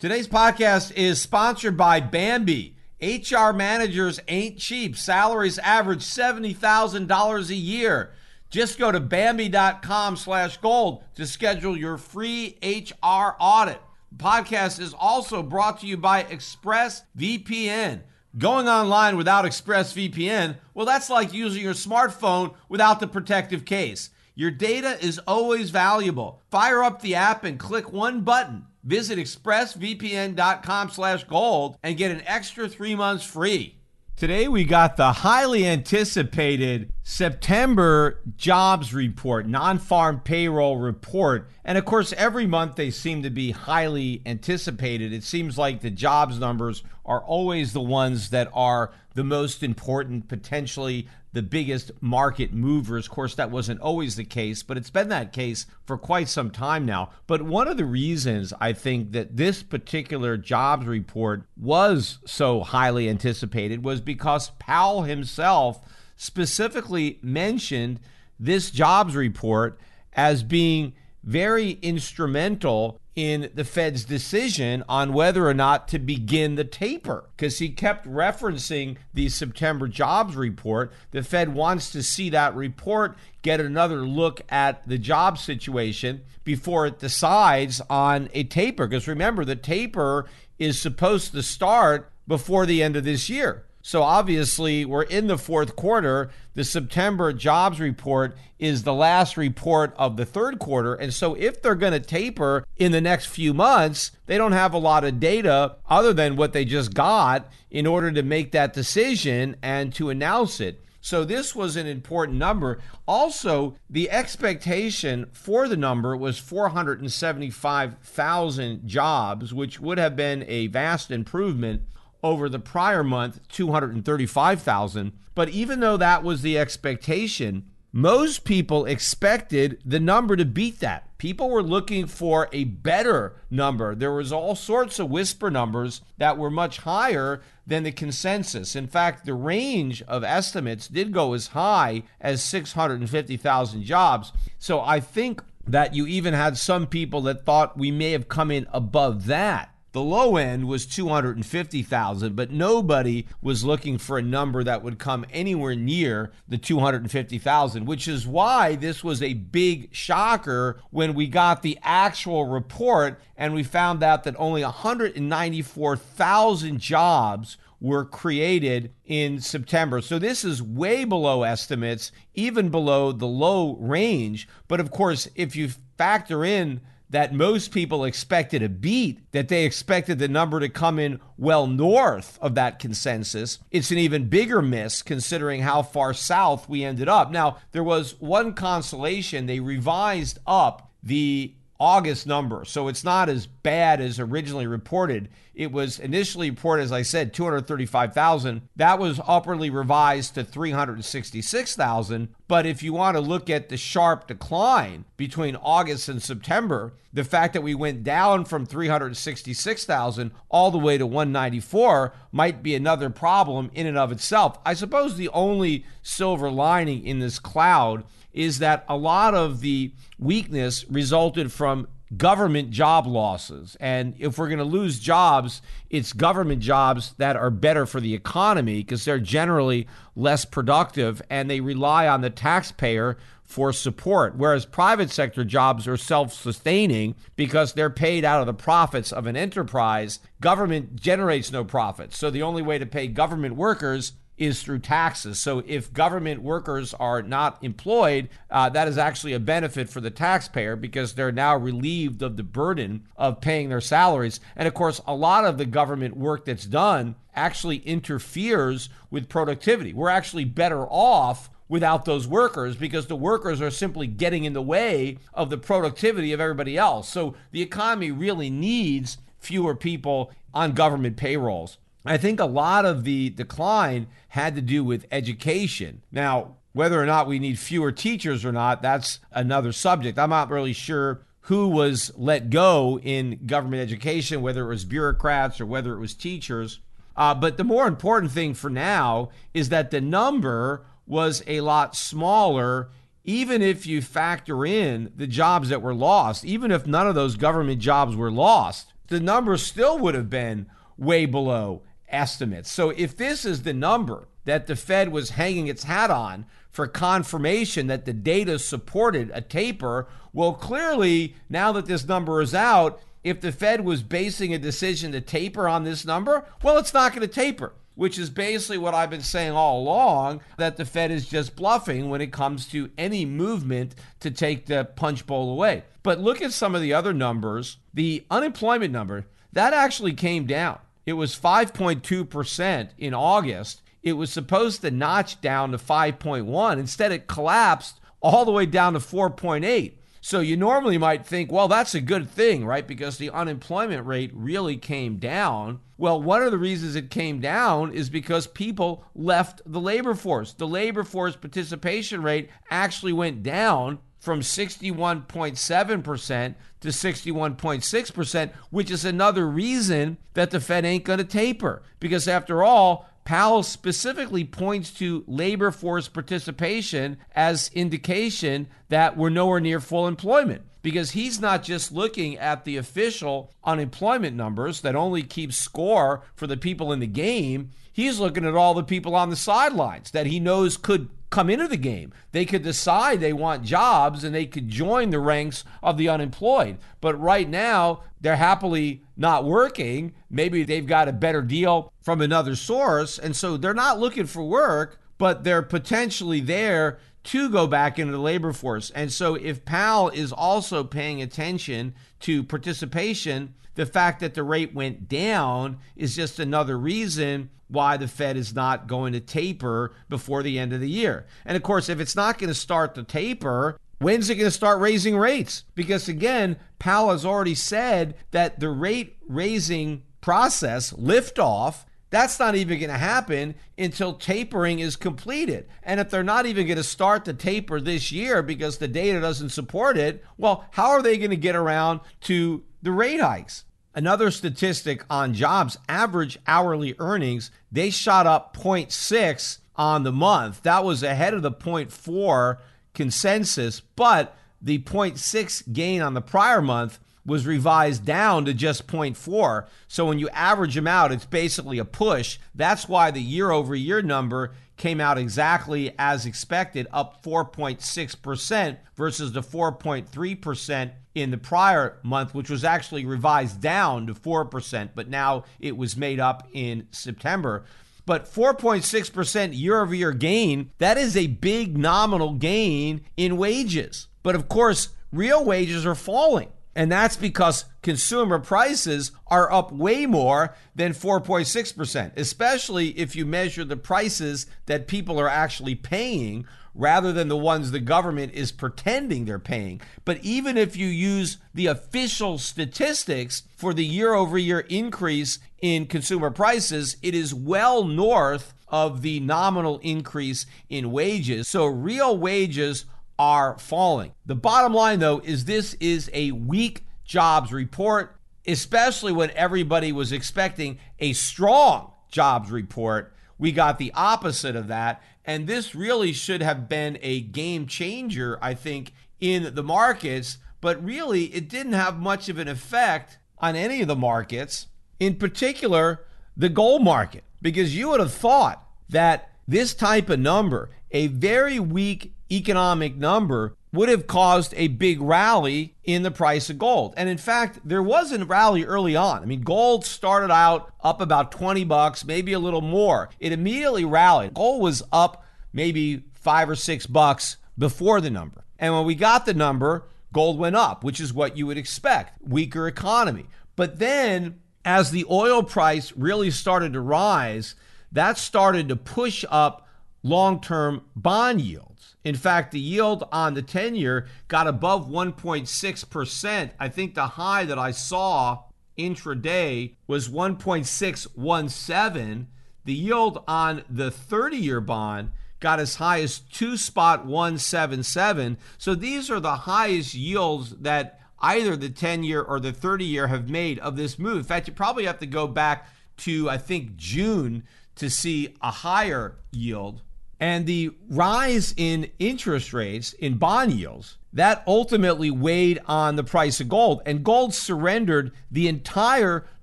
Today's podcast is sponsored by Bambee. HR managers ain't cheap. Salaries average $70,000 a year. Just go to Bambee.com slash gold to schedule your free HR audit. The podcast is also brought to you by ExpressVPN. Going online without ExpressVPN, well, that's like using your smartphone without the protective case. Your data is always valuable. Fire up the app and click one button. Visit expressvpn.com slash gold and get an extra three months free. Today we got the highly anticipated September jobs report, non-farm payroll report. And of course, every month they seem to be highly anticipated. It seems like the jobs numbers are always the ones that are the most important, potentially the biggest market movers. Of course, that wasn't always the case, but it's been that case for quite some time now. But one of the reasons I think that this particular jobs report was so highly anticipated was because Powell himself specifically mentioned this jobs report as being very instrumental in the Fed's decision on whether or not to begin the taper because he kept referencing the September jobs report. The Fed wants to see that report, get another look at the job situation before it decides on a taper. Because remember, the taper is supposed to start before the end of this year. So obviously, we're in the fourth quarter. The September jobs report is the last report of the third quarter. And so, if they're going to taper in the next few months, they don't have a lot of data other than what they just got in order to make that decision and to announce it. So this was an important number. Also, the expectation for the number was 475,000 jobs, which would have been a vast improvement over the prior month, 235,000. But even though that was the expectation, most people expected the number to beat that. People were looking for a better number. There was all sorts of whisper numbers that were much higher than the consensus. In fact, the range of estimates did go as high as 650,000 jobs. So I think that you even had some people that thought we may have come in above that. The low end was 250,000, but nobody was looking for a number that would come anywhere near the 250,000, which is why this was a big shocker when we got the actual report and we found out that only 194,000 jobs were created in September. So this is way below estimates, even below the low range. But of course, if you factor in that most people expected a beat, that they expected the number to come in well north of that consensus. It's an even bigger miss considering how far south we ended up. Now, there was one consolation. They revised up the August number. So it's not as bad as originally reported. It was initially reported, as I said, 235,000. That was upwardly revised to 366,000. But if you want to look at the sharp decline between August and September, the fact that we went down from 366,000 all the way to 194 might be another problem in and of itself. I suppose the only silver lining in this cloud is that a lot of the weakness resulted from government job losses. And if we're going to lose jobs, it's government jobs that are better for the economy because they're generally less productive and they rely on the taxpayer for support. Whereas private sector jobs are self sustaining because they're paid out of the profits of an enterprise. Government generates no profits. So the only way to pay government workers is through taxes. So if government workers are not employed, uh, that is actually a benefit for the taxpayer because they're now relieved of the burden of paying their salaries. And of course, a lot of the government work that's done actually interferes with productivity. We're actually better off without those workers because the workers are simply getting in the way of the productivity of everybody else. So the economy really needs fewer people on government payrolls. I think a lot of the decline had to do with education. Now, whether or not we need fewer teachers or not, that's another subject. I'm not really sure who was let go in government education, whether it was bureaucrats or whether it was teachers. Uh, but the more important thing for now is that the number was a lot smaller, even if you factor in the jobs that were lost. Even if none of those government jobs were lost, the number still would have been way below estimates. So if this is the number that the Fed was hanging its hat on for confirmation that the data supported a taper, well, clearly, now that this number is out, if the Fed was basing a decision to taper on this number, well, it's not going to taper, which is basically what I've been saying all along that the Fed is just bluffing when it comes to any movement to take the punch bowl away. But look at some of the other numbers. The unemployment number, that actually came down. It was 5.2% in August. It was supposed to notch down to 5.1. Instead, it collapsed all the way down to 4.8. So you normally might think, well, that's a good thing, right? Because the unemployment rate really came down. Well, one of the reasons it came down is because people left the labor force. The labor force participation rate actually went down from 61.7% to 61.6%, which is another reason that the Fed ain't going to taper. Because after all, Powell specifically points to labor force participation as indication that we're nowhere near full employment because he's not just looking at the official unemployment numbers that only keep score for the people in the game. He's looking at all the people on the sidelines that he knows could come into the game. They could decide they want jobs and they could join the ranks of the unemployed. But right now, they're happily not working. Maybe they've got a better deal from another source. And so they're not looking for work, but they're potentially there to go back into the labor force. And so if Powell is also paying attention to participation, the fact that the rate went down is just another reason why the Fed is not going to taper before the end of the year. And of course, if it's not going to start to taper, when's it going to start raising rates? Because again, Powell has already said that the rate raising process, liftoff, that's not even going to happen until tapering is completed. And if they're not even going to start the taper this year because the data doesn't support it, well, how are they going to get around to the rate hikes? Another statistic on jobs, average hourly earnings, they shot up 0.6 on the month. That was ahead of the 0.4 consensus, but the 0.6 gain on the prior month was revised down to just 0.4. So when you average them out, it's basically a push. That's why the year over year number came out exactly as expected, up 4.6% versus the 4.3% in the prior month, which was actually revised down to 4%, but now it was made up in September. But 4.6% year over year gain, that is a big nominal gain in wages. But of course, real wages are falling. And that's because consumer prices are up way more than 4.6%, especially if you measure the prices that people are actually paying rather than the ones the government is pretending they're paying. But even if you use the official statistics for the year over year increase in consumer prices, it is well north of the nominal increase in wages. So real wages are falling. The bottom line, though, is this is a weak jobs report, especially when everybody was expecting a strong jobs report. We got the opposite of that. And this really should have been a game changer, I think, in the markets. But really, it didn't have much of an effect on any of the markets, in particular, the gold market, because you would have thought that this type of number, a very weak economic number would have caused a big rally in the price of gold. And in fact, there was a rally early on. I mean, gold started out up about 20 bucks, maybe a little more. It immediately rallied. Gold was up maybe 5 or 6 bucks before the number. And when we got the number, gold went up, which is what you would expect. Weaker economy. But then as the oil price really started to rise, that started to push up long-term bond yield. In fact, the yield on the 10 year got above 1.6%. I think the high that I saw intraday was 1.617. The yield on the 30 year bond got as high as 2 spot 177. So these are the highest yields that either the 10 year or the 30 year have made of this move. In fact, you probably have to go back to I think June to see a higher yield and the rise in interest rates in bond yields that ultimately weighed on the price of gold and gold surrendered the entire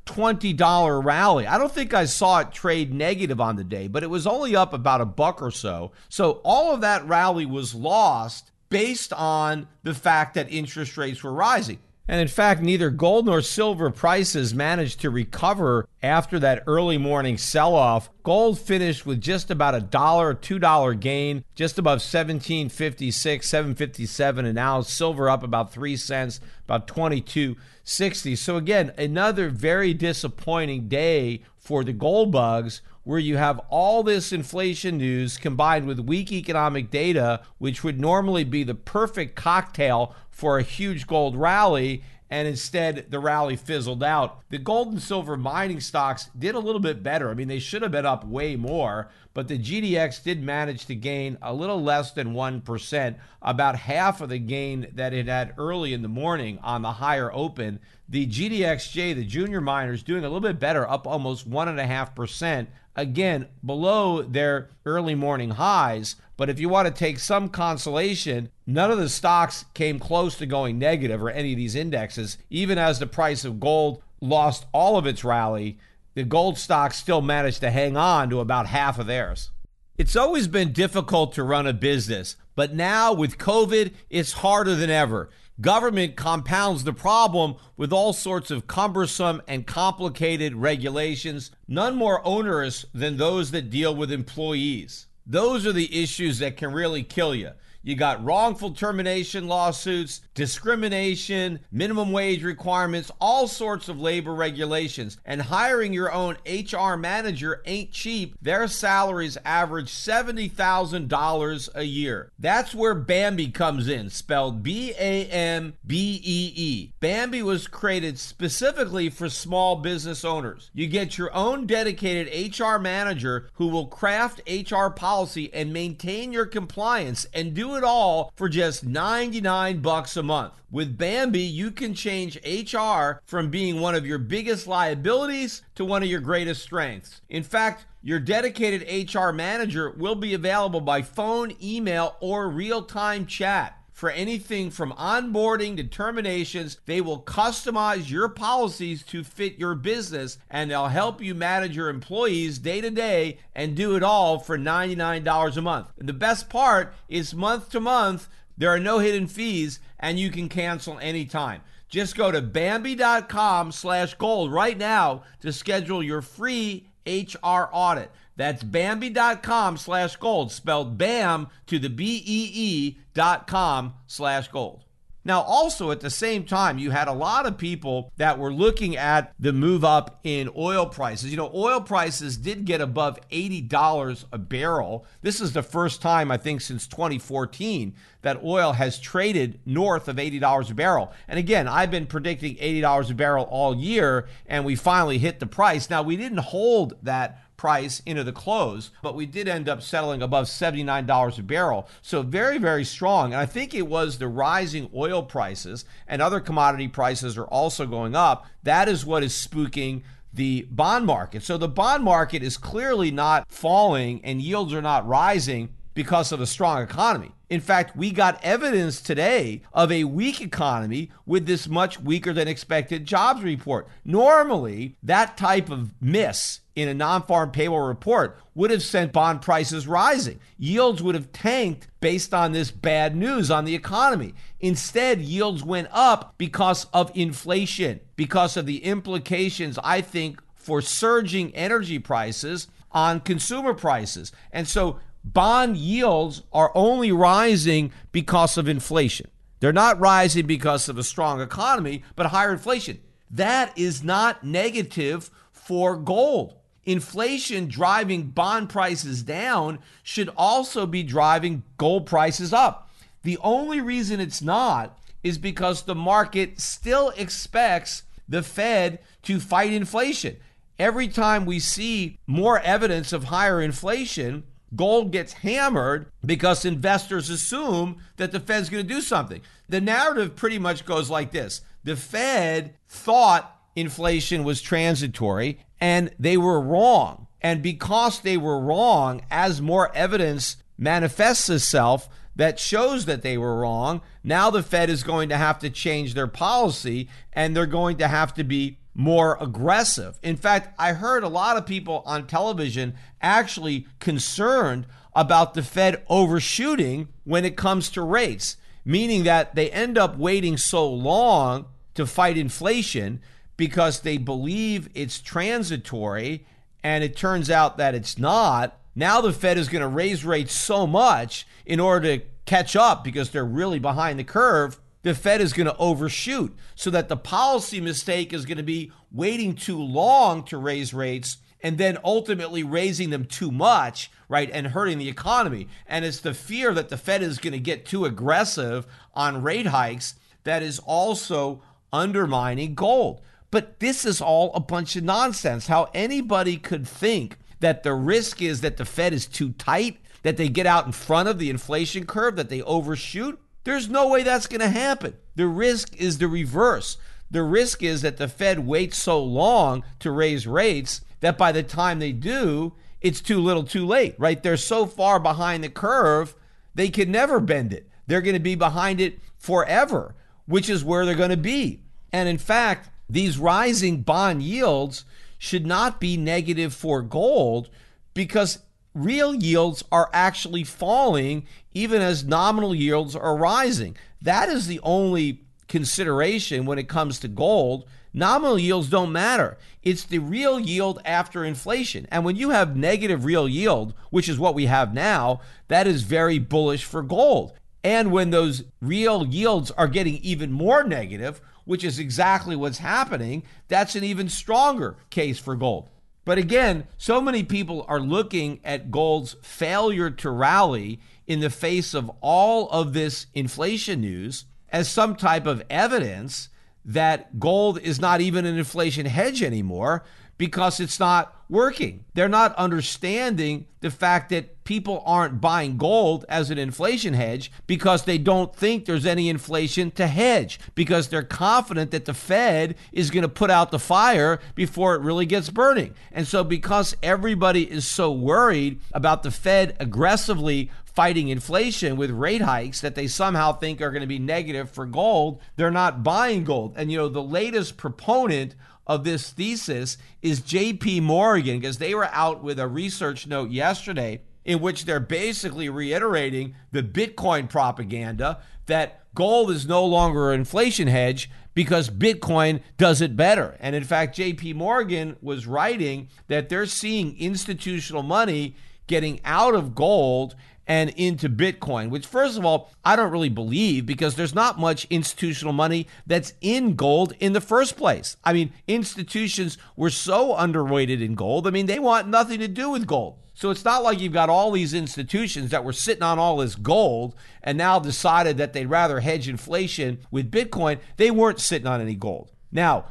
$20 rally. I don't think I saw it trade negative on the day, but it was only up about a buck or so. So all of that rally was lost based on the fact that interest rates were rising. And in fact, neither gold nor silver prices managed to recover after that early morning sell off. Gold finished with just about a dollar, two dollar gain, just above 1756, 757, and now silver up about three cents, about 2260. So again, another very disappointing day for the gold bugs where you have all this inflation news combined with weak economic data, which would normally be the perfect cocktail for a huge gold rally and instead the rally fizzled out. The gold and silver mining stocks did a little bit better. I mean, they should have been up way more, but the GDX did manage to gain a little less than 1%, about half of the gain that it had early in the morning on the higher open. The GDXJ, the junior miners, doing a little bit better, up almost 1.5%. Again, below their early morning highs. But if you want to take some consolation, none of the stocks came close to going negative or any of these indexes. Even as the price of gold lost all of its rally, the gold stocks still managed to hang on to about half of theirs. It's always been difficult to run a business, but now with COVID, it's harder than ever. Government compounds the problem with all sorts of cumbersome and complicated regulations, none more onerous than those that deal with employees. Those are the issues that can really kill you. You got wrongful termination lawsuits, discrimination, minimum wage requirements, all sorts of labor regulations. And hiring your own HR manager ain't cheap. Their salaries average $70,000 a year. That's where Bambee comes in, spelled B A M B E E. Bambee was created specifically for small business owners. You get your own dedicated HR manager who will craft HR policy and maintain your compliance and do it all for just 99 bucks a month. With Bambee, you can change HR from being one of your biggest liabilities to one of your greatest strengths. In fact, your dedicated HR manager will be available by phone, email, or real time chat. For anything from onboarding to terminations. They will customize your policies to fit your business and they'll help you manage your employees day to day and do it all for $99 a month. And the best part is month to month, there are no hidden fees and you can cancel anytime. Just go to Bambee.com slash gold right now to schedule your free HR audit. That's Bambee.com slash gold, spelled BAM to the B-E-E dot com slash gold. Now, also at the same time, you had a lot of people that were looking at the move up in oil prices. You know, oil prices did get above $80 a barrel. This is the first time, I think, since 2014 that oil has traded north of $80 a barrel. And again, I've been predicting $80 a barrel all year, and we finally hit the price. Now, we didn't hold that price into the close, but we did end up settling above $79 a barrel. So very, very strong. And I think it was the rising oil prices and other commodity prices are also going up. That is what is spooking the bond market. So the bond market is clearly not falling and yields are not rising because of a strong economy. In fact, we got evidence today of a weak economy with this much weaker than expected jobs report. Normally, that type of miss in a non farm payroll report would have sent bond prices rising. Yields would have tanked based on this bad news on the economy. Instead, yields went up because of inflation, because of the implications, I think, for surging energy prices on consumer prices. And so bond yields are only rising because of inflation. They're not rising because of a strong economy, but higher inflation. That is not negative for gold. Inflation driving bond prices down should also be driving gold prices up. The only reason it's not is because the market still expects the Fed to fight inflation. Every time we see more evidence of higher inflation, gold gets hammered because investors assume that the Fed's going to do something. The narrative pretty much goes like this the Fed thought inflation was transitory and they were wrong. And because they were wrong, as more evidence manifests itself that shows that they were wrong, now the Fed is going to have to change their policy and they're going to have to be more aggressive. In fact, I heard a lot of people on television actually concerned about the Fed overshooting when it comes to rates, meaning that they end up waiting so long to fight inflation because they believe it's transitory and it turns out that it's not. Now the Fed is going to raise rates so much in order to catch up because they're really behind the curve the Fed is going to overshoot so that the policy mistake is going to be waiting too long to raise rates and then ultimately raising them too much, right, and hurting the economy. And it's the fear that the Fed is going to get too aggressive on rate hikes that is also undermining gold. But this is all a bunch of nonsense. How anybody could think that the risk is that the Fed is too tight, that they get out in front of the inflation curve, that they overshoot. There's no way that's going to happen. The risk is the reverse. The risk is that the Fed waits so long to raise rates that by the time they do, it's too little too late, right? They're so far behind the curve, they can never bend it. They're going to be behind it forever, which is where they're going to be. And in fact, these rising bond yields should not be negative for gold because real yields are actually falling even as nominal yields are rising. That is the only consideration when it comes to gold. Nominal yields don't matter. It's the real yield after inflation. And when you have negative real yield, which is what we have now, that is very bullish for gold. And when those real yields are getting even more negative, which is exactly what's happening, that's an even stronger case for gold. But again, so many people are looking at gold's failure to rally in the face of all of this inflation news as some type of evidence that gold is not even an inflation hedge anymore because it's not working. They're not understanding the fact that people aren't buying gold as an inflation hedge because they don't think there's any inflation to hedge because they're confident that the Fed is going to put out the fire before it really gets burning. And so, because everybody is so worried about the Fed aggressively fighting inflation with rate hikes that they somehow think are going to be negative for gold, they're not buying gold. And you know, the latest proponent of this thesis is JP Morgan because they were out with a research note yesterday in which they're basically reiterating the Bitcoin propaganda that gold is no longer an inflation hedge because Bitcoin does it better. And in fact, JP Morgan was writing that they're seeing institutional money getting out of gold and into Bitcoin, which, first of all, I don't really believe because there's not much institutional money that's in gold in the first place. I mean, institutions were so underweighted in gold. I mean, they want nothing to do with gold. So it's not like you've got all these institutions that were sitting on all this gold and now decided that they'd rather hedge inflation with Bitcoin. They weren't sitting on any gold. Now,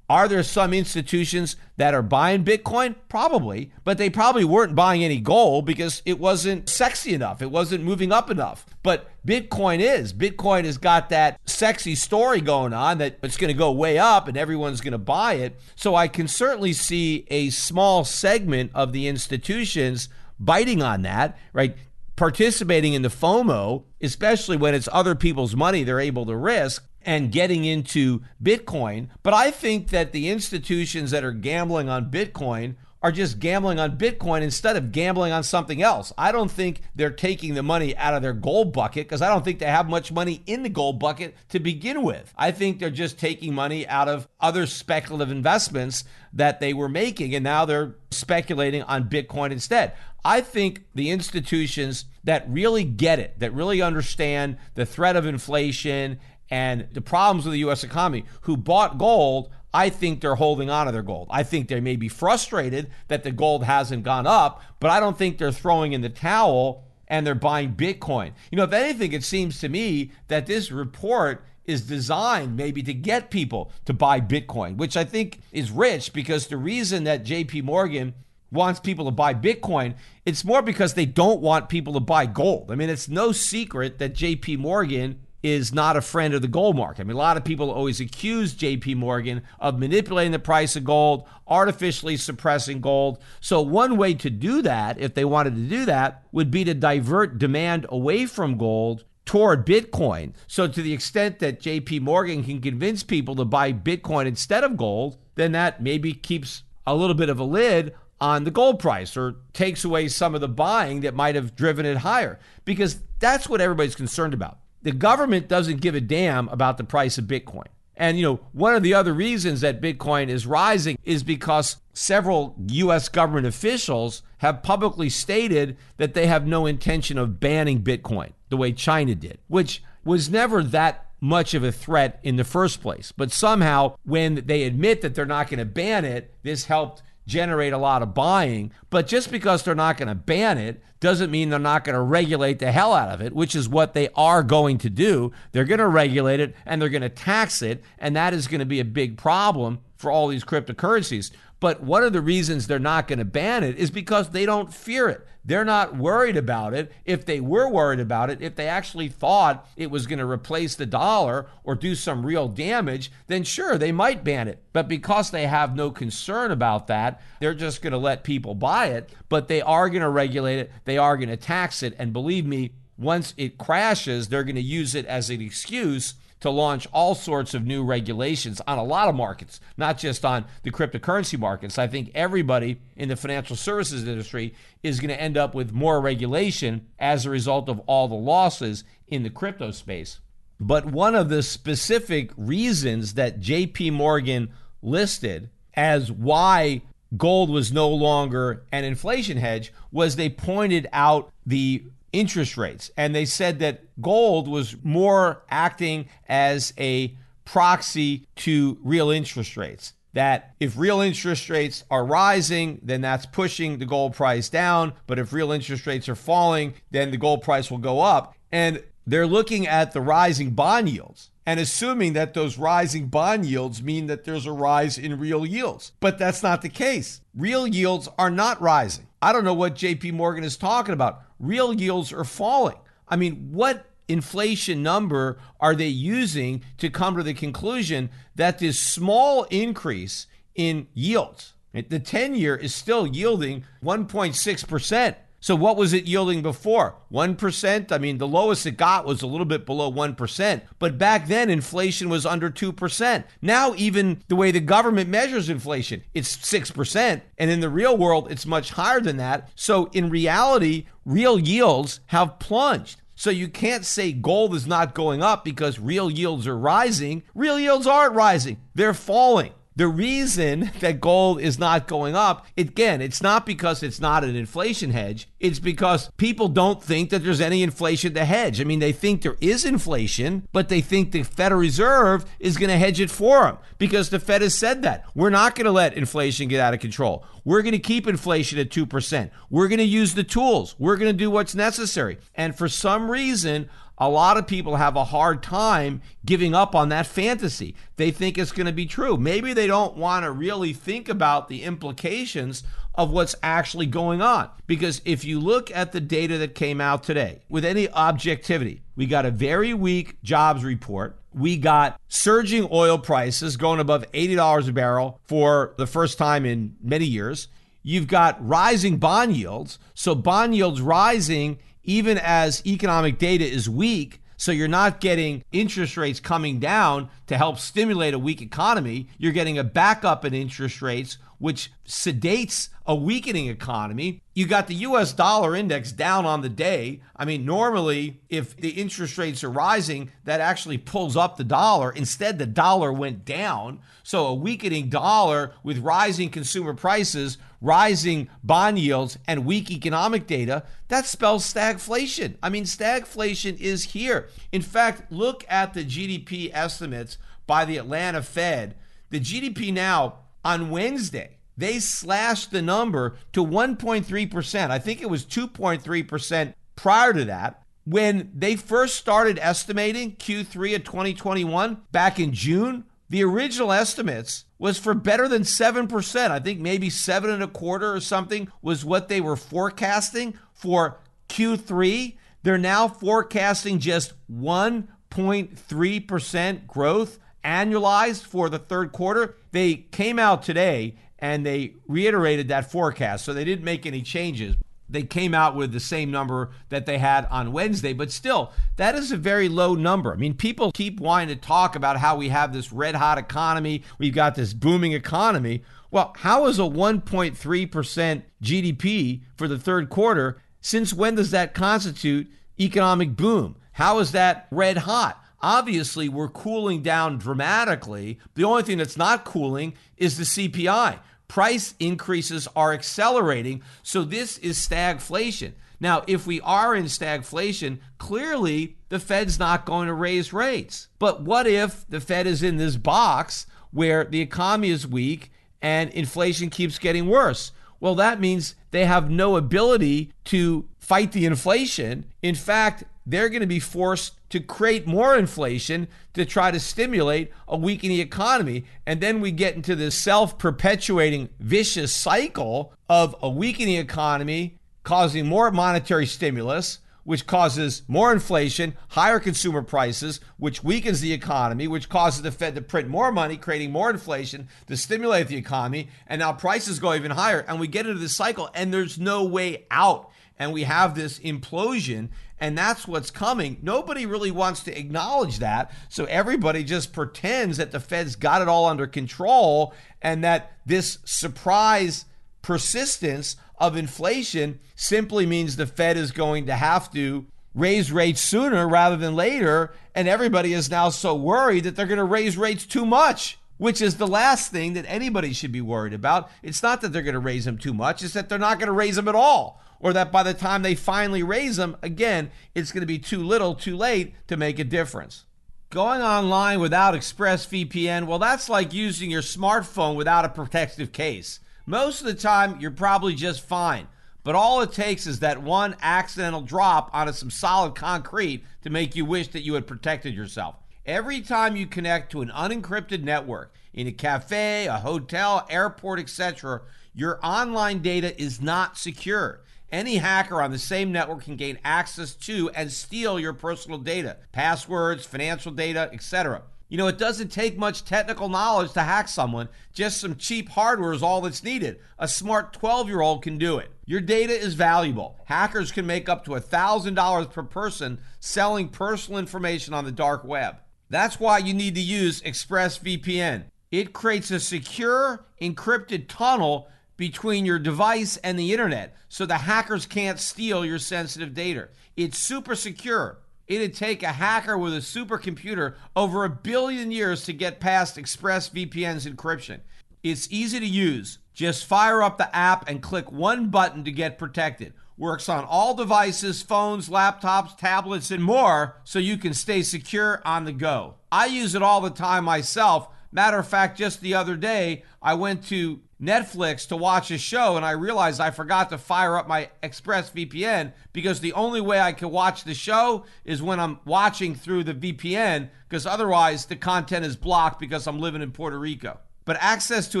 are there some institutions that are buying Bitcoin? Probably, but they probably weren't buying any gold because it wasn't sexy enough. It wasn't moving up enough. But Bitcoin is. Bitcoin has got that sexy story going on that it's going to go way up and everyone's going to buy it. So I can certainly see a small segment of the institutions biting on that, right? Participating in the FOMO, especially when it's other people's money they're able to risk and getting into Bitcoin. But I think that the institutions that are gambling on Bitcoin are just gambling on Bitcoin instead of gambling on something else. I don't think they're taking the money out of their gold bucket because I don't think they have much money in the gold bucket to begin with. I think they're just taking money out of other speculative investments that they were making and now they're speculating on Bitcoin instead. I think the institutions that really get it, that really understand the threat of inflation and the problems with the U.S. economy who bought gold, I think they're holding on to their gold. I think they may be frustrated that the gold hasn't gone up, but I don't think they're throwing in the towel and they're buying Bitcoin. You know, if anything, it seems to me that this report is designed maybe to get people to buy Bitcoin, which I think is rich because the reason that JP Morgan wants people to buy Bitcoin, it's more because they don't want people to buy gold. I mean, it's no secret that JP Morgan is not a friend of the gold market. I mean, a lot of people always accuse JP Morgan of manipulating the price of gold, artificially suppressing gold. So, one way to do that, if they wanted to do that, would be to divert demand away from gold toward Bitcoin. So, to the extent that JP Morgan can convince people to buy Bitcoin instead of gold, then that maybe keeps a little bit of a lid on the gold price or takes away some of the buying that might have driven it higher because that's what everybody's concerned about the government doesn't give a damn about the price of Bitcoin. And you know, one of the other reasons that Bitcoin is rising is because several US government officials have publicly stated that they have no intention of banning Bitcoin the way China did, which was never that much of a threat in the first place. But somehow when they admit that they're not going to ban it, this helped generate a lot of buying. But just because they're not going to ban it doesn't mean they're not going to regulate the hell out of it, which is what they are going to do. They're going to regulate it and they're going to tax it. And that is going to be a big problem for all these cryptocurrencies. But one of the reasons they're not going to ban it is because they don't fear it. They're not worried about it. If they were worried about it, if they actually thought it was going to replace the dollar or do some real damage, then sure, they might ban it. But because they have no concern about that, they're just going to let people buy it. But they are going to regulate it, they are going to tax it. And believe me, once it crashes, they're going to use it as an excuse to launch all sorts of new regulations on a lot of markets, not just on the cryptocurrency markets. I think everybody in the financial services industry is going to end up with more regulation as a result of all the losses in the crypto space. But one of the specific reasons that JP Morgan listed as why gold was no longer an inflation hedge was they pointed out the interest rates. And they said that gold was more acting as a proxy to real interest rates. That if real interest rates are rising, then that's pushing the gold price down. But if real interest rates are falling, then the gold price will go up. And they're looking at the rising bond yields and assuming that those rising bond yields mean that there's a rise in real yields. But that's not the case. Real yields are not rising. I don't know what JP Morgan is talking about. Real yields are falling. I mean, what inflation number are they using to come to the conclusion that this small increase in yields, the 10 year is still yielding 1.6%. So what was it yielding before? 1%? I mean, the lowest it got was a little bit below 1%, but back then inflation was under 2%. Now even the way the government measures inflation, it's 6%, and in the real world it's much higher than that. So in reality, real yields have plunged. So you can't say gold is not going up because real yields are rising. Real yields aren't rising. They're falling. The reason that gold is not going up, again, it's not because it's not an inflation hedge. It's because people don't think that there's any inflation to hedge. I mean, they think there is inflation, but they think the Federal Reserve is going to hedge it for them because the Fed has said that. We're not going to let inflation get out of control. We're going to keep inflation at 2%. We're going to use the tools. We're going to do what's necessary. And for some reason, a lot of people have a hard time giving up on that fantasy. They think it's going to be true. Maybe they don't want to really think about the implications of what's actually going on. Because if you look at the data that came out today with any objectivity, we got a very weak jobs report. We got surging oil prices going above $80 a barrel for the first time in many years. You've got rising bond yields. So bond yields rising even as economic data is weak, so you're not getting interest rates coming down to help stimulate a weak economy. You're getting a backup in interest rates, which sedates a weakening economy. You got the US dollar index down on the day. I mean, normally, if the interest rates are rising, that actually pulls up the dollar. Instead, the dollar went down. So, a weakening dollar with rising consumer prices, rising bond yields, and weak economic data, that spells stagflation. I mean, stagflation is here. In fact, look at the GDP estimates by the Atlanta Fed. The GDPNow on Wednesday, they slashed the number to 1.3%. I think it was 2.3% prior to that. When they first started estimating Q3 of 2021 back in June, the original estimates was for better than 7%. I think maybe seven and a quarter or something was what they were forecasting for Q3. They're now forecasting just 1.3% growth annualized for the third quarter. They came out today and they reiterated that forecast. So they didn't make any changes. They came out with the same number that they had on Wednesday, but still, that is a very low number. I mean, people keep wanting to talk about how we have this red hot economy, we've got this booming economy. Well, how is a 1.3% GDP for the third quarter? Since when does that constitute economic boom? How is that red hot? Obviously, we're cooling down dramatically. The only thing that's not cooling is the CPI price increases are accelerating. So this is stagflation. Now, if we are in stagflation, clearly the Fed's not going to raise rates. But what if the Fed is in this box where the economy is weak and inflation keeps getting worse? Well, that means they have no ability to fight the inflation. In fact, they're going to be forced to create more inflation to try to stimulate a weakening economy. And then we get into this self perpetuating vicious cycle of a weakening economy causing more monetary stimulus, which causes more inflation, higher consumer prices, which weakens the economy, which causes the Fed to print more money, creating more inflation to stimulate the economy. And now prices go even higher. And we get into this cycle, and there's no way out. And we have this implosion and that's what's coming. Nobody really wants to acknowledge that. So everybody just pretends that the Fed's got it all under control and that this surprise persistence of inflation simply means the Fed is going to have to raise rates sooner rather than later. And everybody is now so worried that they're going to raise rates too much which is the last thing that anybody should be worried about. It's not that they're going to raise them too much, it's that they're not going to raise them at all or that by the time they finally raise them, again, it's going to be too little, too late to make a difference. Going online without ExpressVPN, well, that's like using your smartphone without a protective case. Most of the time, you're probably just fine. But all it takes is that one accidental drop onto some solid concrete to make you wish that you had protected yourself. Every time you connect to an unencrypted network in a cafe, a hotel, airport, etc., your online data is not secure. Any hacker on the same network can gain access to and steal your personal data, passwords, financial data, etc. You know, it doesn't take much technical knowledge to hack someone. Just some cheap hardware is all that's needed. A smart 12 year old can do it. Your data is valuable. Hackers can make up to $1,000 per person selling personal information on the dark web. That's why you need to use ExpressVPN. It creates a secure, encrypted tunnel between your device and the internet so the hackers can't steal your sensitive data. It's super secure. It'd take a hacker with a supercomputer over a billion years to get past ExpressVPN's encryption. It's easy to use. Just fire up the app and click one button to get protected. Works on all devices, phones, laptops, tablets, and more, so you can stay secure on the go. I use it all the time myself. Matter of fact, just the other day, I went to Netflix to watch a show and I realized I forgot to fire up my ExpressVPN because the only way I can watch the show is when I'm watching through the VPN because otherwise the content is blocked because I'm living in Puerto Rico. But access to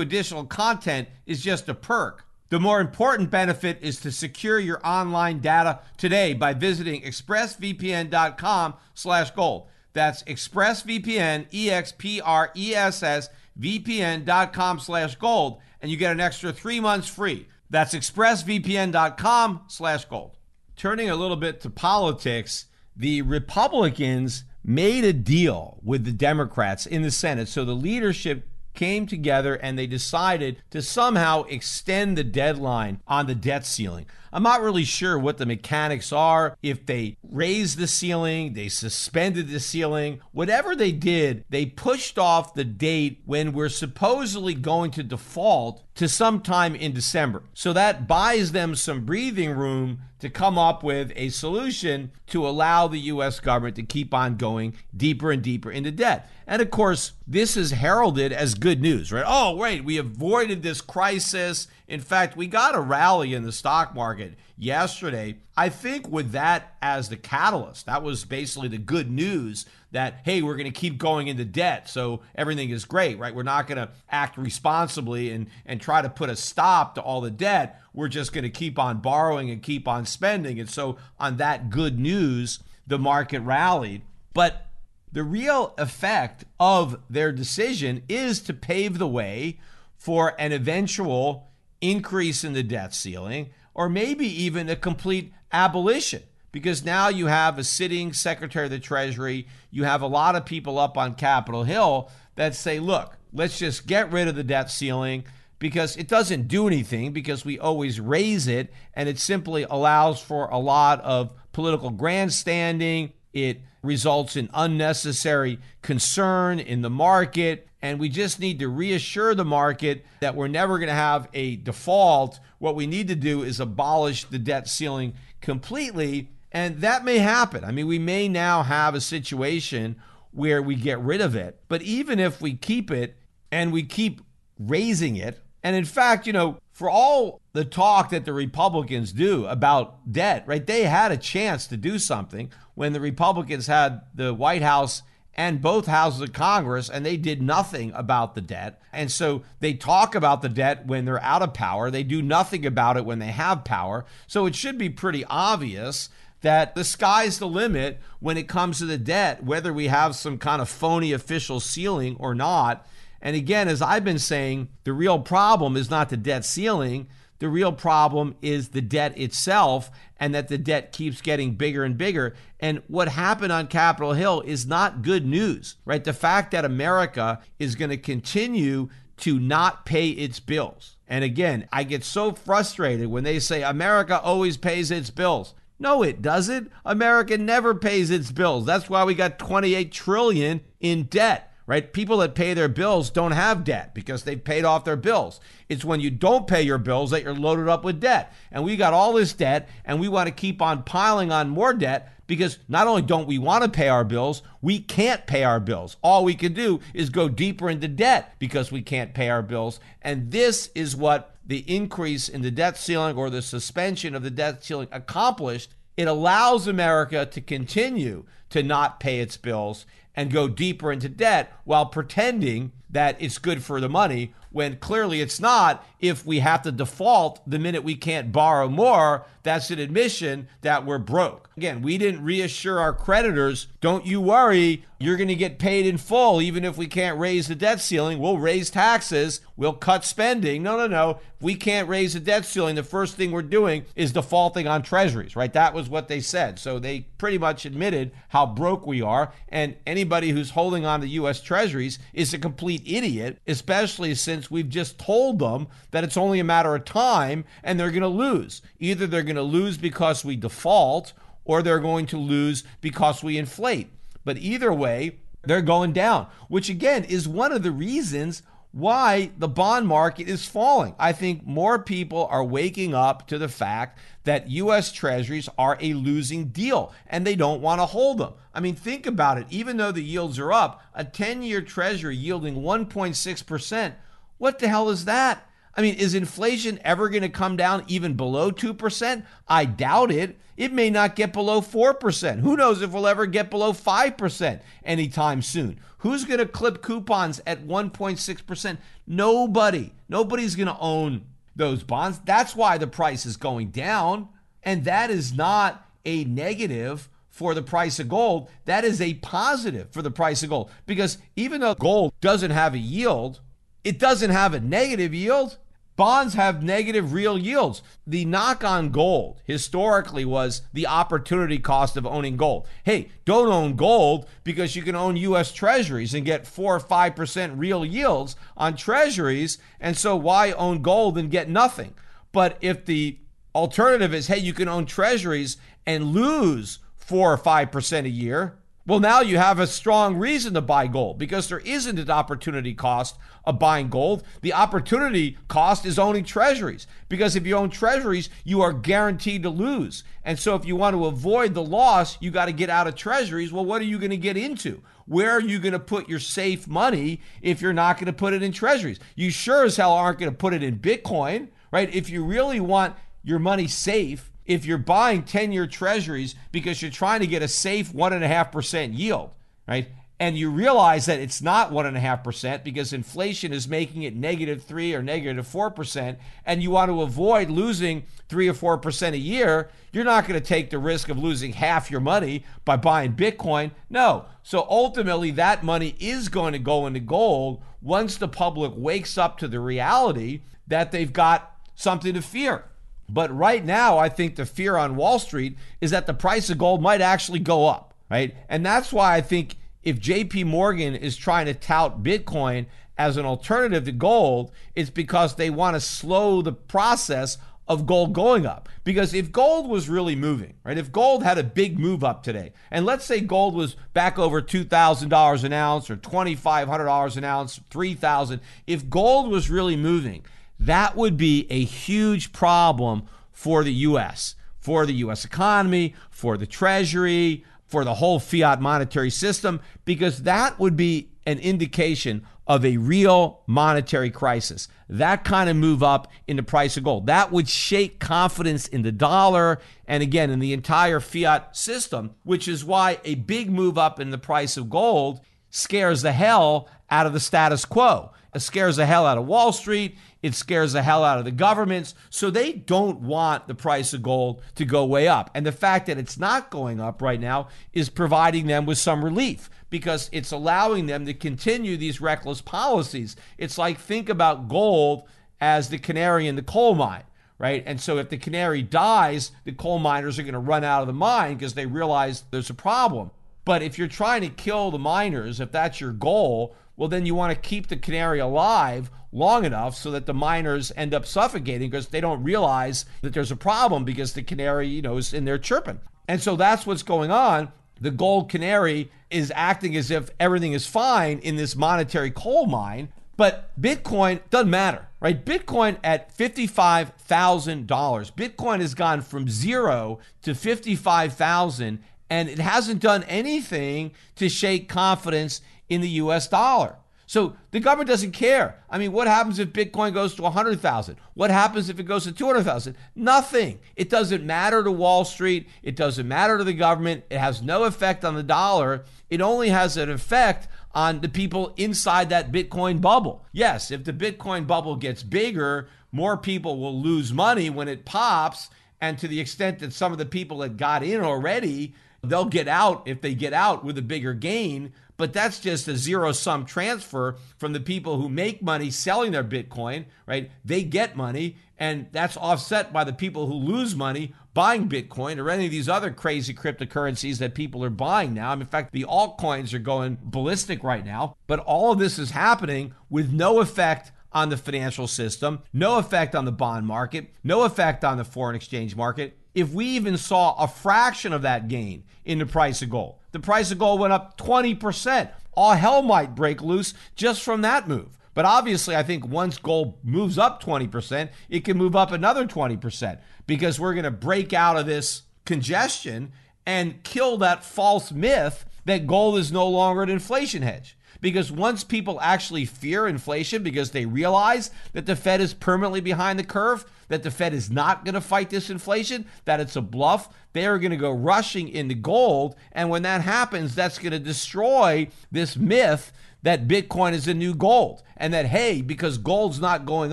additional content is just a perk. The more important benefit is to secure your online data today by visiting expressvpn.com slash gold. That's expressvpn, E-X-P-R-E-S-S, vpn.com slash gold, and you get an extra three months free. That's expressvpn.com slash gold. Turning a little bit to politics, the Republicans made a deal with the Democrats in the Senate. So the leadership came together and they decided to somehow extend the deadline on the debt ceiling. I'm not really sure what the mechanics are. If they raised the ceiling, they suspended the ceiling, whatever they did, they pushed off the date when we're supposedly going to default to sometime in December. So that buys them some breathing room to come up with a solution to allow the US government to keep on going deeper and deeper into debt. And of course, this is heralded as good news, right? Oh, wait, we avoided this crisis. In fact, we got a rally in the stock market yesterday. I think with that as the catalyst, that was basically the good news that, hey, we're going to keep going into debt. So everything is great, right? We're not going to act responsibly and, and try to put a stop to all the debt. We're just going to keep on borrowing and keep on spending. And so on that good news, the market rallied. But the real effect of their decision is to pave the way for an eventual increase in the debt ceiling or maybe even a complete abolition because now you have a sitting Secretary of the Treasury, you have a lot of people up on Capitol Hill that say, look, let's just get rid of the debt ceiling because it doesn't do anything because we always raise it and it simply allows for a lot of political grandstanding. It results in unnecessary concern in the market. And we just need to reassure the market that we're never going to have a default. What we need to do is abolish the debt ceiling completely. And that may happen. I mean, we may now have a situation where we get rid of it. But even if we keep it and we keep raising it, and in fact, you know, for all the talk that the Republicans do about debt, right? They had a chance to do something when the Republicans had the White House and both houses of Congress, and they did nothing about the debt. And so they talk about the debt when they're out of power. They do nothing about it when they have power. So it should be pretty obvious that the sky's the limit when it comes to the debt, whether we have some kind of phony official ceiling or not. And again, as I've been saying, the real problem is not the debt ceiling. The real problem is the debt itself and that the debt keeps getting bigger and bigger. And what happened on Capitol Hill is not good news, right? The fact that America is going to continue to not pay its bills. And again, I get so frustrated when they say America always pays its bills. No, it doesn't. America never pays its bills. That's why we got 28 trillion in debt right? People that pay their bills don't have debt because they've paid off their bills. It's when you don't pay your bills that you're loaded up with debt. And we got all this debt and we want to keep on piling on more debt because not only don't we want to pay our bills, we can't pay our bills. All we can do is go deeper into debt because we can't pay our bills. And this is what the increase in the debt ceiling or the suspension of the debt ceiling accomplished it allows America to continue to not pay its bills and go deeper into debt while pretending that it's good for the money when clearly it's not. If we have to default the minute we can't borrow more, that's an admission that we're broke. Again, we didn't reassure our creditors, don't you worry, you're going to get paid in full. Even if we can't raise the debt ceiling, we'll raise taxes, we'll cut spending. No, no, no. If we can't raise the debt ceiling, the first thing we're doing is defaulting on treasuries, right? That was what they said. So they pretty much admitted how broke we are. And anybody who's holding on to U.S. treasuries is a complete idiot, especially since we've just told them that it's only a matter of time and they're going to lose. Either they're going to lose because we default or they're going to lose because we inflate. But either way, they're going down, which again is one of the reasons why the bond market is falling. I think more people are waking up to the fact that US treasuries are a losing deal and they don't want to hold them. I mean, think about it. Even though the yields are up, a 10 year treasury yielding 1.6%, what the hell is that? I mean, is inflation ever going to come down even below 2%? I doubt it. It may not get below 4%. Who knows if we'll ever get below 5% anytime soon? Who's going to clip coupons at 1.6%? Nobody. Nobody's going to own those bonds. That's why the price is going down. And that is not a negative for the price of gold. That is a positive for the price of gold. Because even though gold doesn't have a yield, it doesn't have a negative yield. Bonds have negative real yields. The knock on gold historically was the opportunity cost of owning gold. Hey, don't own gold because you can own US treasuries and get 4 or 5% real yields on treasuries. And so why own gold and get nothing? But if the alternative is, hey, you can own treasuries and lose 4 or 5% a year, well, now you have a strong reason to buy gold because there isn't an opportunity cost of buying gold. The opportunity cost is owning treasuries because if you own treasuries, you are guaranteed to lose. And so if you want to avoid the loss, you got to get out of treasuries. Well, what are you going to get into? Where are you going to put your safe money if you're not going to put it in treasuries? You sure as hell aren't going to put it in Bitcoin, right? If you really want your money safe, if you're buying 10 year treasuries because you're trying to get a safe 1.5% yield, right? And you realize that it's not 1.5% because inflation is making it negative 3 or negative 4%, and you want to avoid losing 3 or 4% a year, you're not going to take the risk of losing half your money by buying Bitcoin. No. So ultimately, that money is going to go into gold once the public wakes up to the reality that they've got something to fear. But right now, I think the fear on Wall Street is that the price of gold might actually go up, right? And that's why I think if JP Morgan is trying to tout Bitcoin as an alternative to gold, it's because they want to slow the process of gold going up. Because if gold was really moving, right? If gold had a big move up today, and let's say gold was back over $2,000 an ounce or $2,500 an ounce, 3000 if gold was really moving, that would be a huge problem for the U.S., for the U.S. economy, for the Treasury, for the whole fiat monetary system, because that would be an indication of a real monetary crisis. That kind of move up in the price of gold. That would shake confidence in the dollar and again in the entire fiat system, which is why a big move up in the price of gold scares the hell out of the status quo. It scares the hell out of Wall Street. It scares the hell out of the governments. So they don't want the price of gold to go way up. And the fact that it's not going up right now is providing them with some relief because it's allowing them to continue these reckless policies. It's like think about gold as the canary in the coal mine right? And so if the canary dies, the coal miners are going to run out of the mine because they realize there's a problem. But if you're trying to kill the miners, if that's your goal, well, then you want to keep the canary alive long enough so that the miners end up suffocating because they don't realize that there's a problem because the canary, you know, is in there chirping. And so that's what's going on. The gold canary is acting as if everything is fine in this monetary coal mine, but Bitcoin doesn't matter, right? Bitcoin at $55,000. Bitcoin has gone from 0 to 55,000 and it hasn't done anything to shake confidence in the US dollar. So the government doesn't care. I mean, what happens if Bitcoin goes to 100,000? What happens if it goes to 200,000? Nothing. It doesn't matter to Wall Street. It doesn't matter to the government. It has no effect on the dollar. It only has an effect on the people inside that Bitcoin bubble. Yes, if the Bitcoin bubble gets bigger, more people will lose money when it pops. And to the extent that some of the people that got in already, they'll get out if they get out with a bigger gain but that's just a zero sum transfer from the people who make money selling their Bitcoin, right? They get money, and that's offset by the people who lose money buying Bitcoin or any of these other crazy cryptocurrencies that people are buying now. in fact, the altcoins are going ballistic right now, but all of this is happening with no effect on the financial system, no effect on the bond market, no effect on the foreign exchange market. If we even saw a fraction of that gain in the price of gold, the price of gold went up 20%. All hell might break loose just from that move. But obviously, I think once gold moves up 20%, it can move up another 20% because we're going to break out of this congestion and kill that false myth that gold is no longer an inflation hedge. Because once people actually fear inflation because they realize that the Fed is permanently behind the curve, that the Fed is not going to fight this inflation, that it's a bluff, they are going to go rushing into gold. And when that happens, that's going to destroy this myth that Bitcoin is a new gold and that, hey, because gold's not going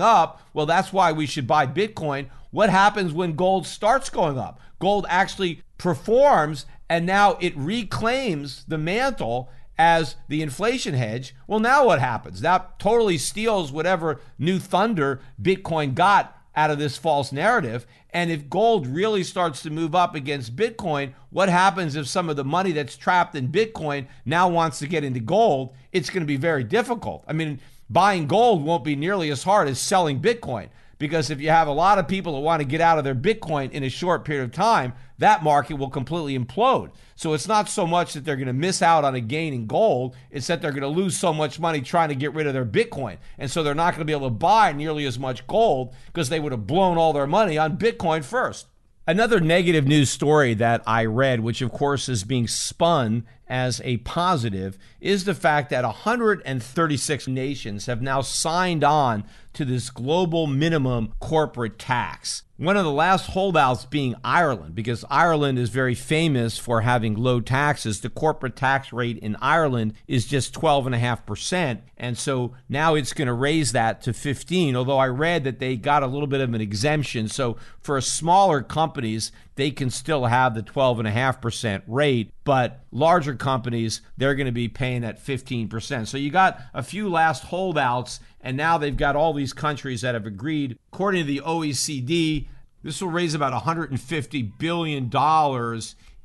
up, well, that's why we should buy Bitcoin. What happens when gold starts going up? Gold actually performs and now it reclaims the mantle as the inflation hedge. Well, now what happens? That totally steals whatever new thunder Bitcoin got out of this false narrative. And if gold really starts to move up against Bitcoin, what happens if some of the money that's trapped in Bitcoin now wants to get into gold? It's going to be very difficult. I mean, buying gold won't be nearly as hard as selling Bitcoin because if you have a lot of people that want to get out of their Bitcoin in a short period of time, that market will completely implode. So it's not so much that they're going to miss out on a gain in gold, it's that they're going to lose so much money trying to get rid of their Bitcoin. And so they're not going to be able to buy nearly as much gold because they would have blown all their money on Bitcoin first. Another negative news story that I read, which of course is being spun as a positive, is the fact that 136 nations have now signed on to this global minimum corporate tax. One of the last holdouts being Ireland, because Ireland is very famous for having low taxes. The corporate tax rate in Ireland is just 12.5%. And so now it's going to raise that to 15, although I read that they got a little bit of an exemption. So for smaller companies, they can still have the 12.5% rate, but larger companies, they're going to be paying at 15%. So you got a few last holdouts, and now they've got all these countries that have agreed. According to the OECD, this will raise about $150 billion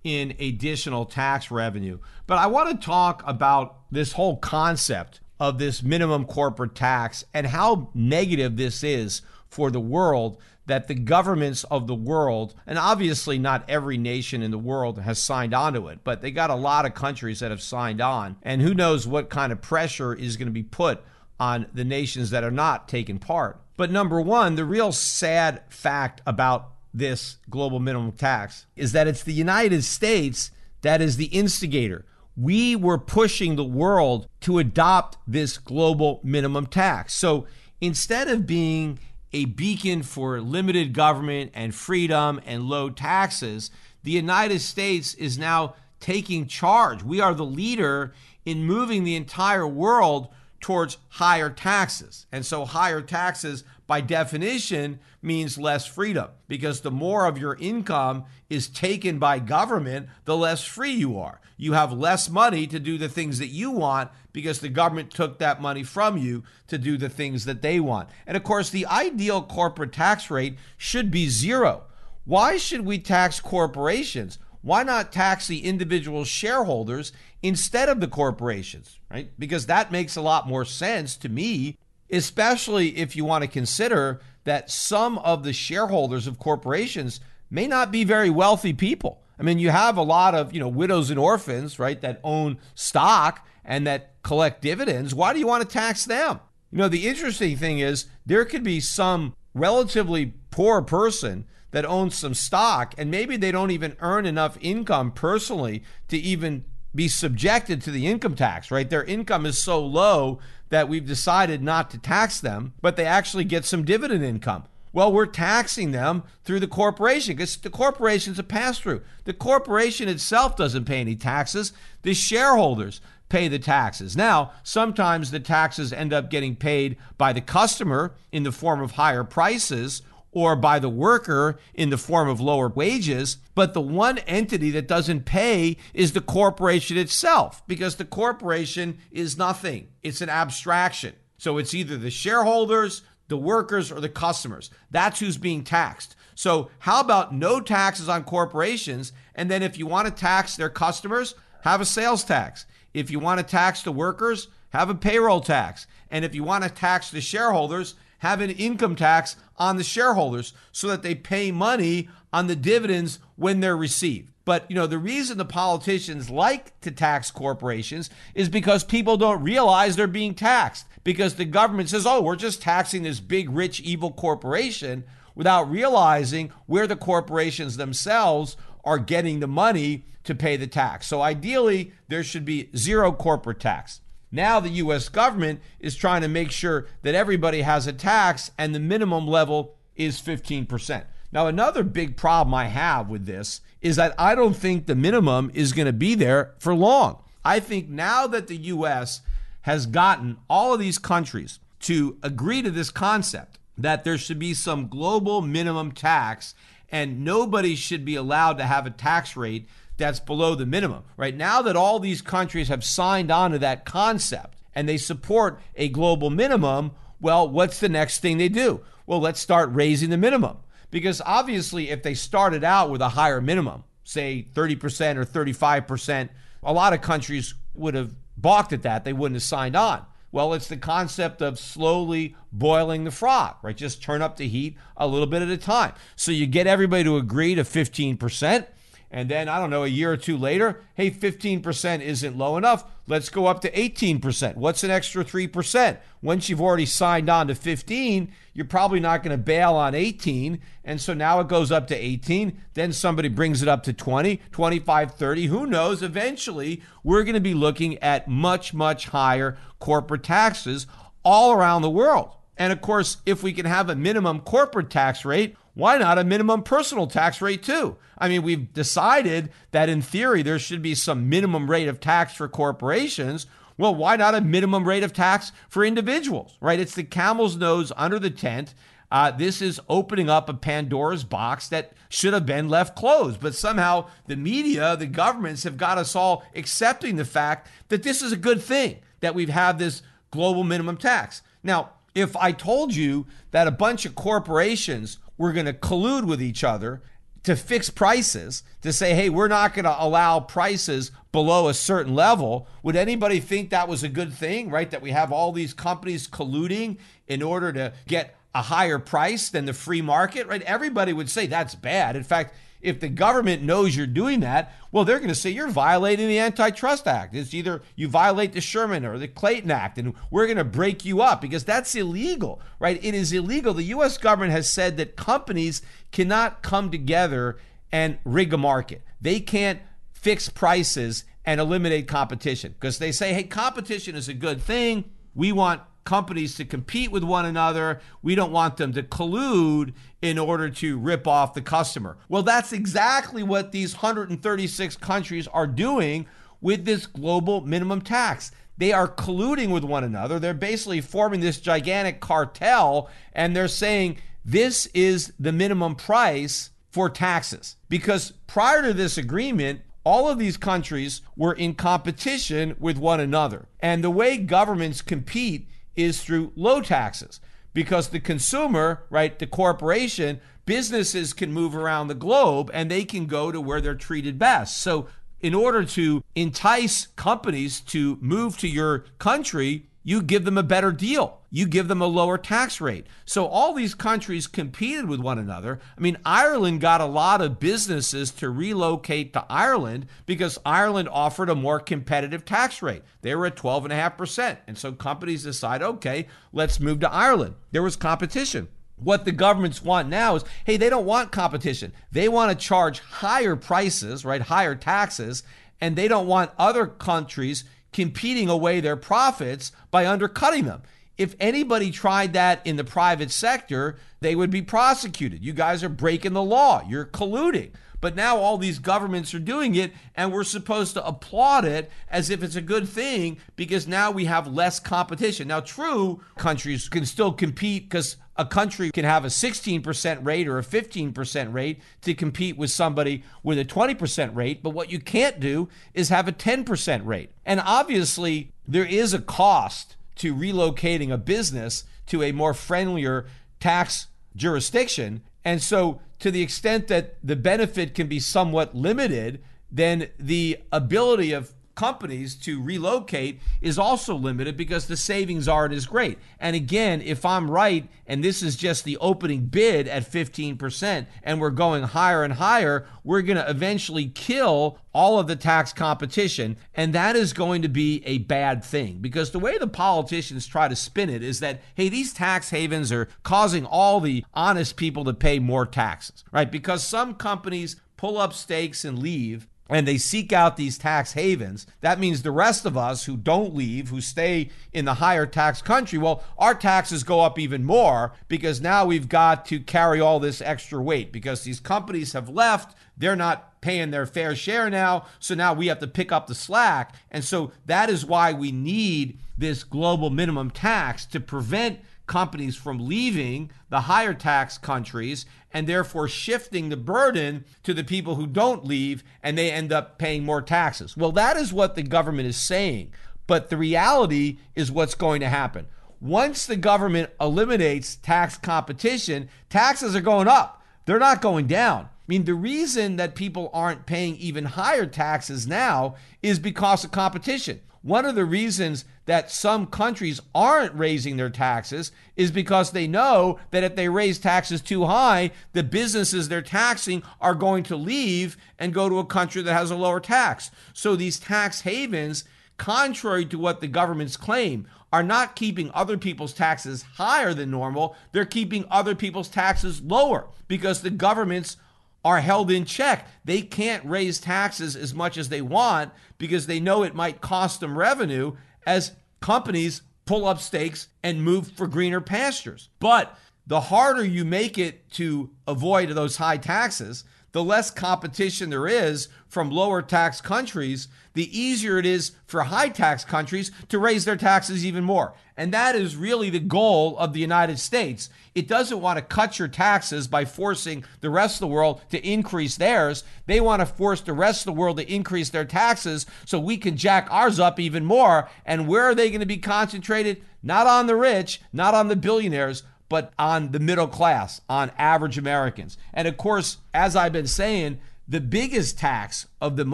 in additional tax revenue. But I want to talk about this whole concept of this minimum corporate tax and how negative this is for the world that the governments of the world, and obviously not every nation in the world has signed on to it, but they got a lot of countries that have signed on. And who knows what kind of pressure is going to be put on the nations that are not taking part. But number one, the real sad fact about this global minimum tax is that it's the United States that is the instigator. We were pushing the world to adopt this global minimum tax. So instead of being a beacon for limited government and freedom and low taxes, the United States is now taking charge. We are the leader in moving the entire world towards higher taxes. And so, higher taxes, by definition, means less freedom because the more of your income is taken by government, the less free you are. You have less money to do the things that you want because the government took that money from you to do the things that they want. And of course, the ideal corporate tax rate should be zero. Why should we tax corporations? Why not tax the individual shareholders instead of the corporations, right? Because that makes a lot more sense to me, especially if you want to consider that some of the shareholders of corporations may not be very wealthy people. I mean, you have a lot of, you know, widows and orphans, right, that own stock and that collect dividends. Why do you want to tax them? You know, the interesting thing is there could be some relatively poor person that owns some stock and maybe they don't even earn enough income personally to even be subjected to the income tax, right? Their income is so low that we've decided not to tax them, but they actually get some dividend income. Well, we're taxing them through the corporation because the corporation's a pass through. The corporation itself doesn't pay any taxes, the shareholders pay the taxes. Now, sometimes the taxes end up getting paid by the customer in the form of higher prices or by the worker in the form of lower wages. But the one entity that doesn't pay is the corporation itself because the corporation is nothing, it's an abstraction. So it's either the shareholders, the workers, or the customers. That's who's being taxed. So, how about no taxes on corporations? And then, if you want to tax their customers, have a sales tax. If you want to tax the workers, have a payroll tax. And if you want to tax the shareholders, have an income tax on the shareholders so that they pay money on the dividends when they're received. But you know, the reason the politicians like to tax corporations is because people don't realize they're being taxed. Because the government says, "Oh, we're just taxing this big rich evil corporation," without realizing where the corporations themselves are getting the money to pay the tax. So ideally, there should be zero corporate tax. Now the US government is trying to make sure that everybody has a tax and the minimum level is 15%. Now, another big problem I have with this is that I don't think the minimum is going to be there for long. I think now that the US has gotten all of these countries to agree to this concept that there should be some global minimum tax and nobody should be allowed to have a tax rate that's below the minimum. Right now that all these countries have signed on to that concept and they support a global minimum, well, what's the next thing they do? Well, let's start raising the minimum. Because obviously, if they started out with a higher minimum, say 30% or 35%, a lot of countries would have balked at that. They wouldn't have signed on. Well, it's the concept of slowly boiling the frog, right? Just turn up the heat a little bit at a time. So you get everybody to agree to 15%. And then, I don't know, a year or two later, hey, 15% isn't low enough. Let's go up to 18%. What's an extra 3%? Once you've already signed on to 15, you're probably not going to bail on 18. And so now it goes up to 18. Then somebody brings it up to 20, 25, 30. Who knows? Eventually, we're going to be looking at much, much higher corporate taxes all around the world. And of course, if we can have a minimum corporate tax rate, why not a minimum personal tax rate too? I mean, we've decided that in theory there should be some minimum rate of tax for corporations. Well, why not a minimum rate of tax for individuals, right? It's the camel's nose under the tent. Uh, this is opening up a Pandora's box that should have been left closed. But somehow the media, the governments have got us all accepting the fact that this is a good thing, that we've had this global minimum tax. Now, if I told you that a bunch of corporations were going to collude with each other to fix prices, to say, hey, we're not going to allow prices below a certain level, would anybody think that was a good thing, right? That we have all these companies colluding in order to get a higher price than the free market, right? Everybody would say that's bad. In fact, if the government knows you're doing that, well, they're going to say you're violating the Antitrust Act. It's either you violate the Sherman or the Clayton Act, and we're going to break you up because that's illegal, right? It is illegal. The U.S. government has said that companies cannot come together and rig a market. They can't fix prices and eliminate competition because they say, hey, competition is a good thing. We want companies to compete with one another. We don't want them to collude in order to rip off the customer. Well, that's exactly what these 136 countries are doing with this global minimum tax. They are colluding with one another. They're basically forming this gigantic cartel and they're saying this is the minimum price for taxes. Because prior to this agreement, all of these countries were in competition with one another. And the way governments compete is through low taxes because the consumer, right, the corporation, businesses can move around the globe and they can go to where they're treated best. So, in order to entice companies to move to your country, you give them a better deal. You give them a lower tax rate. So all these countries competed with one another. I mean, Ireland got a lot of businesses to relocate to Ireland because Ireland offered a more competitive tax rate. They were at 12.5%. And so companies decide, okay, let's move to Ireland. There was competition. What the governments want now is hey, they don't want competition. They want to charge higher prices, right? Higher taxes and they don't want other countries competing away their profits by undercutting them. If anybody tried that in the private sector, they would be prosecuted. You guys are breaking the law, you're colluding. But now all these governments are doing it, and we're supposed to applaud it as if it's a good thing because now we have less competition. Now, true, countries can still compete because a country can have a 16% rate or a 15% rate to compete with somebody with a 20% rate. But what you can't do is have a 10% rate. And obviously, there is a cost to relocating a business to a more friendlier tax jurisdiction. And so, to the extent that the benefit can be somewhat limited, then the ability of companies to relocate is also limited because the savings aren't as great. And again, if I'm right, and this is just the opening bid at 15%, and we're going higher and higher, we're going to eventually kill all of the tax competition. And that is going to be a bad thing because the way the politicians try to spin it is that, hey, these tax havens are causing all the honest people to pay more taxes, right? Because some companies pull up stakes and leave and they seek out these tax havens, that means the rest of us who don't leave, who stay in the higher tax country, well, our taxes go up even more because now we've got to carry all this extra weight because these companies have left. They're not paying their fair share now. So now we have to pick up the slack. And so that is why we need this global minimum tax to prevent companies from leaving the higher tax countries and therefore shifting the burden to the people who don't leave and they end up paying more taxes. Well, that is what the government is saying. But the reality is what's going to happen. Once the government eliminates tax competition, taxes are going up, they're not going down. I mean, the reason that people aren't paying even higher taxes now is because of competition. One of the reasons that some countries aren't raising their taxes is because they know that if they raise taxes too high, the businesses they're taxing are going to leave and go to a country that has a lower tax. So these tax havens, contrary to what the governments claim, are not keeping other people's taxes higher than normal. They're keeping other people's taxes lower because the governments are held in check. They can't raise taxes as much as they want because they know it might cost them revenue as companies pull up stakes and move for greener pastures. But the harder you make it to avoid those high taxes, the less competition there is from lower tax countries, the easier it is for high tax countries to raise their taxes even more. And that is really the goal of the United States. It doesn't want to cut your taxes by forcing the rest of the world to increase theirs. They want to force the rest of the world to increase their taxes so we can jack ours up even more. And where are they going to be concentrated? Not on the rich, not on the billionaires, but on the middle class, on average Americans. And of course, as I've been saying, the biggest tax of them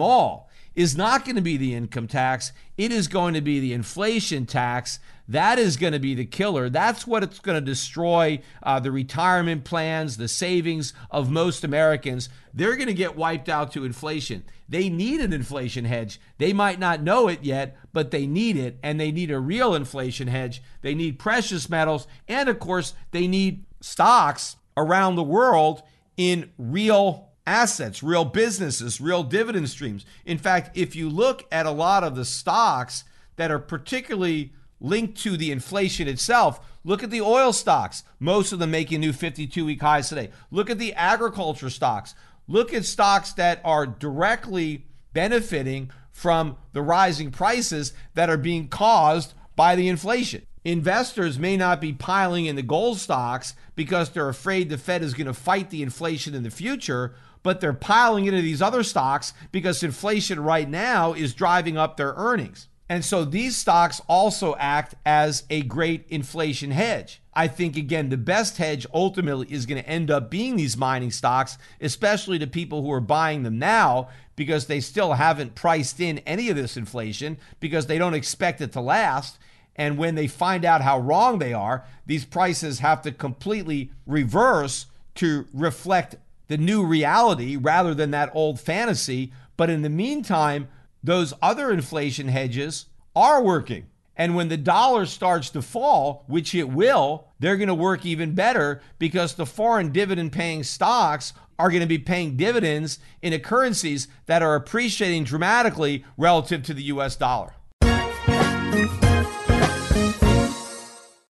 all is not going to be the income tax. It is going to be the inflation tax. That is going to be the killer. That's what it's going to destroy uh, the retirement plans, the savings of most Americans. They're going to get wiped out to inflation. They need an inflation hedge. They might not know it yet, but they need it, and they need a real inflation hedge. They need precious metals, and of course, they need stocks around the world in real assets, real businesses, real dividend streams. In fact, if you look at a lot of the stocks that are particularly linked to the inflation itself, look at the oil stocks, most of them making new 52 week highs today. Look at the agriculture stocks. Look at stocks that are directly benefiting from the rising prices that are being caused by the inflation. Investors may not be piling in the gold stocks because they're afraid the Fed is going to fight the inflation in the future, but they're piling into these other stocks because inflation right now is driving up their earnings. And so these stocks also act as a great inflation hedge. I think, again, the best hedge ultimately is going to end up being these mining stocks, especially to people who are buying them now because they still haven't priced in any of this inflation because they don't expect it to last. And when they find out how wrong they are, these prices have to completely reverse to reflect the new reality rather than that old fantasy. But in the meantime, those other inflation hedges are working. And when the dollar starts to fall, which it will, they're going to work even better because the foreign dividend paying stocks are going to be paying dividends in currencies that are appreciating dramatically relative to the US dollar.